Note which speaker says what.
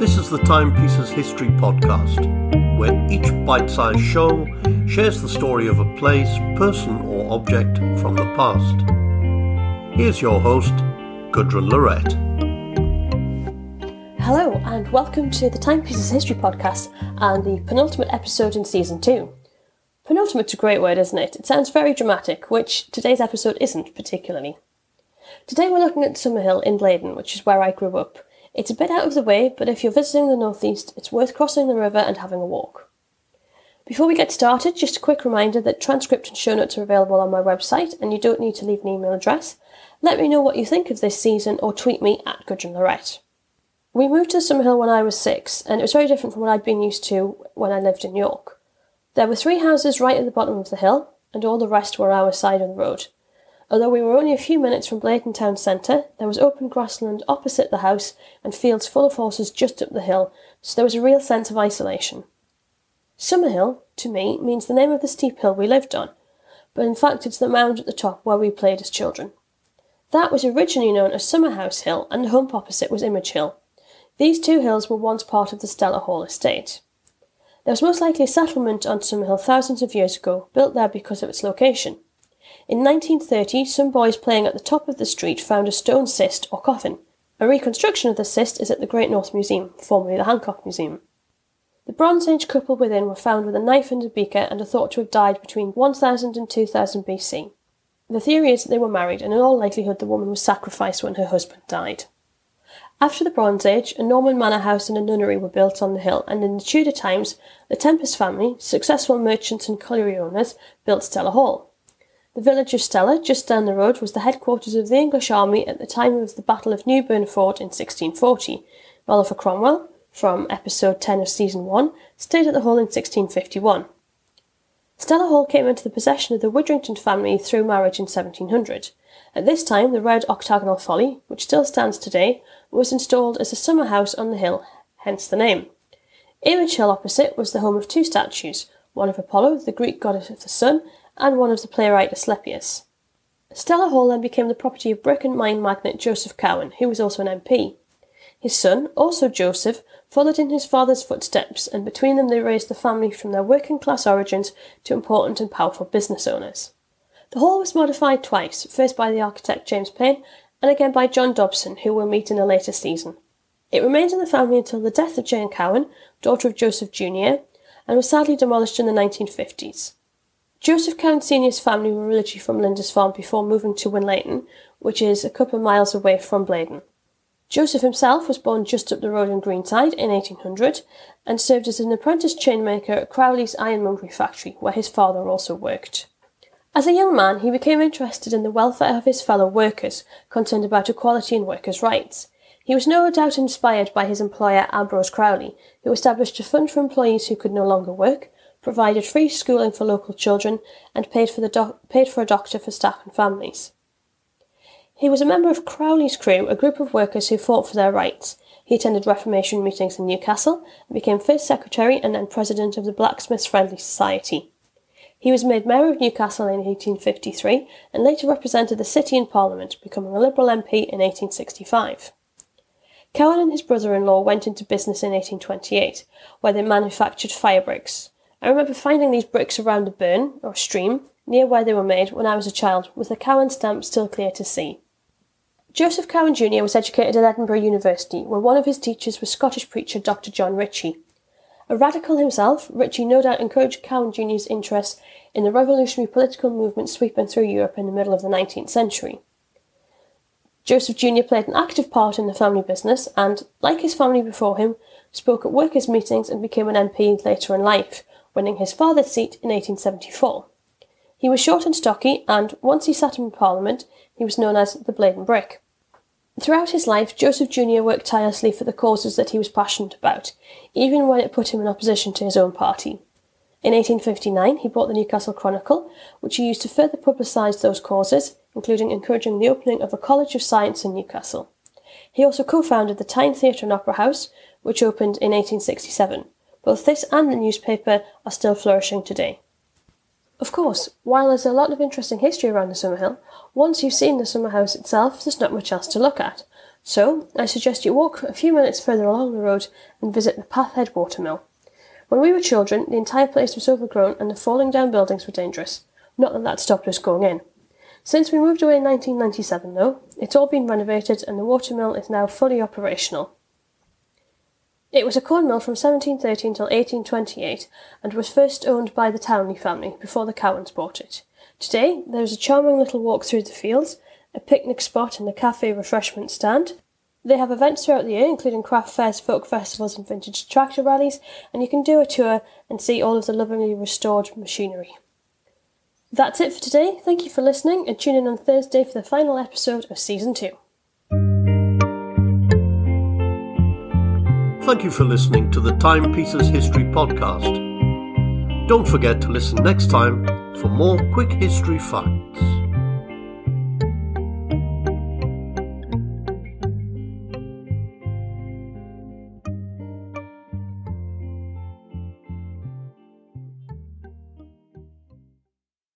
Speaker 1: is the Timepieces History Podcast, where each bite sized show shares the story of a place, person, or object from the past. Here's your host, Gudrun Lorette.
Speaker 2: Hello, and welcome to the Timepieces History Podcast and the penultimate episode in Season 2. Penultimate's a great word, isn't it? It sounds very dramatic, which today's episode isn't particularly. Today we're looking at Summerhill in Blaydon, which is where I grew up. It's a bit out of the way, but if you're visiting the northeast, it's worth crossing the river and having a walk. Before we get started, just a quick reminder that transcript and show notes are available on my website, and you don't need to leave an email address. Let me know what you think of this season or tweet me at Gudrun Lorette. We moved to Summerhill when I was six, and it was very different from what I'd been used to when I lived in York. There were three houses right at the bottom of the hill, and all the rest were our side of the road. Although we were only a few minutes from Blaydon town centre, there was open grassland opposite the house and fields full of horses just up the hill, so there was a real sense of isolation. Summerhill, to me, means the name of the steep hill we lived on, but in fact it's the mound at the top where we played as children. That was originally known as Summerhouse Hill, and the hump opposite was Image Hill. These two hills were once part of the Stella Hall estate. There was most likely a settlement on Summerhill thousands of years ago, built there because of its location. In 1930, some boys playing at the top of the street found a stone cist or coffin. A reconstruction of the cist is at the Great North Museum, formerly the Hancock Museum. The Bronze Age couple within were found with a knife and a beaker and are thought to have died between 1000 and 2000 BC. The theory is that they were married, and in all likelihood the woman was sacrificed when her husband died. After the Bronze Age, a Norman manor house and a nunnery were built on the hill, and in the Tudor times, the Tempest family, successful merchants and colliery owners, built Stella Hall. The village of Stella, just down the road, was the headquarters of the English army at the time of the Battle of Newburn Ford in 1640, while Oliver Cromwell, from episode 10 of season 1, stayed at the hall in 1651. Stella Hall came into the possession of the Widdrington family through marriage in 1700. At this time, the red octagonal folly, which still stands today, was installed as a summer house on the hill, hence the name. Image Hill opposite was the home of two statues, one of Apollo, the Greek goddess of the sun, and one of the playwright Asclepius. Stella Hall then became the property of brick and mine magnate Joseph Cowen, who was also an MP. His son, also Joseph, followed in his father's footsteps, and between them they raised the family from their working class origins to important and powerful business owners. The hall was modified twice, first by the architect James Paine and again by John Dobson, who we'll meet in a later season. It remained in the family until the death of Jane Cowen, daughter of Joseph Jr., and was sadly demolished in the 1950s. Joseph Cowen Sr.'s family were originally from Lindisfarne before moving to Winlaton, which is a couple of miles away from Blaydon. Joseph himself was born just up the road in Greenside in 1800 and served as an apprentice chainmaker at Crowley's ironmongery factory, where his father also worked. As a young man, he became interested in the welfare of his fellow workers, concerned about equality and workers' rights. He was no doubt inspired by his employer Ambrose Crowley, who established a fund for employees who could no longer work, provided free schooling for local children, and paid for, the paid for a doctor for staff and families. He was a member of Crowley's crew, a group of workers who fought for their rights. He attended Reformation meetings in Newcastle and became first secretary and then president of the Blacksmiths Friendly Society. He was made Mayor of Newcastle in 1853 and later represented the city in Parliament, becoming a Liberal MP in 1865. Cowen and his brother in law went into business in 1828, where they manufactured fire bricks. I remember finding these bricks around a burn, or stream, near where they were made when I was a child, with the Cowen stamp still clear to see. Joseph Cowen Jr. was educated at Edinburgh University, where one of his teachers was Scottish preacher Dr. John Ritchie. A radical himself, Ritchie no doubt encouraged Cowen Jr.'s interest in the revolutionary political movement sweeping through Europe in the middle of the 19th century. Joseph Jr. played an active part in the family business and, like his family before him, spoke at workers' meetings and became an MP later in life, winning his father's seat in 1874. He was short and stocky, and once he sat in Parliament, he was known as the Blaydon Brick. Throughout his life, Joseph Jr. worked tirelessly for the causes that he was passionate about, even when it put him in opposition to his own party. In 1859, he bought the Newcastle Chronicle, which he used to further publicise those causes, including encouraging the opening of a College of Science in Newcastle. He also co founded the Tyne Theatre and Opera House, which opened in 1867. Both this and the newspaper are still flourishing today. Of course, while there's a lot of interesting history around the Summerhill, once you've seen the summer house itself, there's not much else to look at. So, I suggest you walk a few minutes further along the road and visit the Pathhead Watermill. When we were children, the entire place was overgrown and the falling down buildings were dangerous. Not that that stopped us going in. Since we moved away in 1997, though, it's all been renovated and the watermill is now fully operational. It was a corn mill from 1713 until 1828 and was first owned by the Townley family before the Cowens bought it. Today, there is a charming little walk through the fields, a picnic spot and a cafe refreshment stand. They have events throughout the year, including craft fairs, folk festivals, and vintage tractor rallies, and you can do a tour and see all of the lovingly restored machinery. That's it for today. Thank you for listening, and tune in on Thursday for the final episode of Season 2.
Speaker 1: Thank you for listening to the Timepieces History Podcast. Don't forget to listen next time for more quick history facts.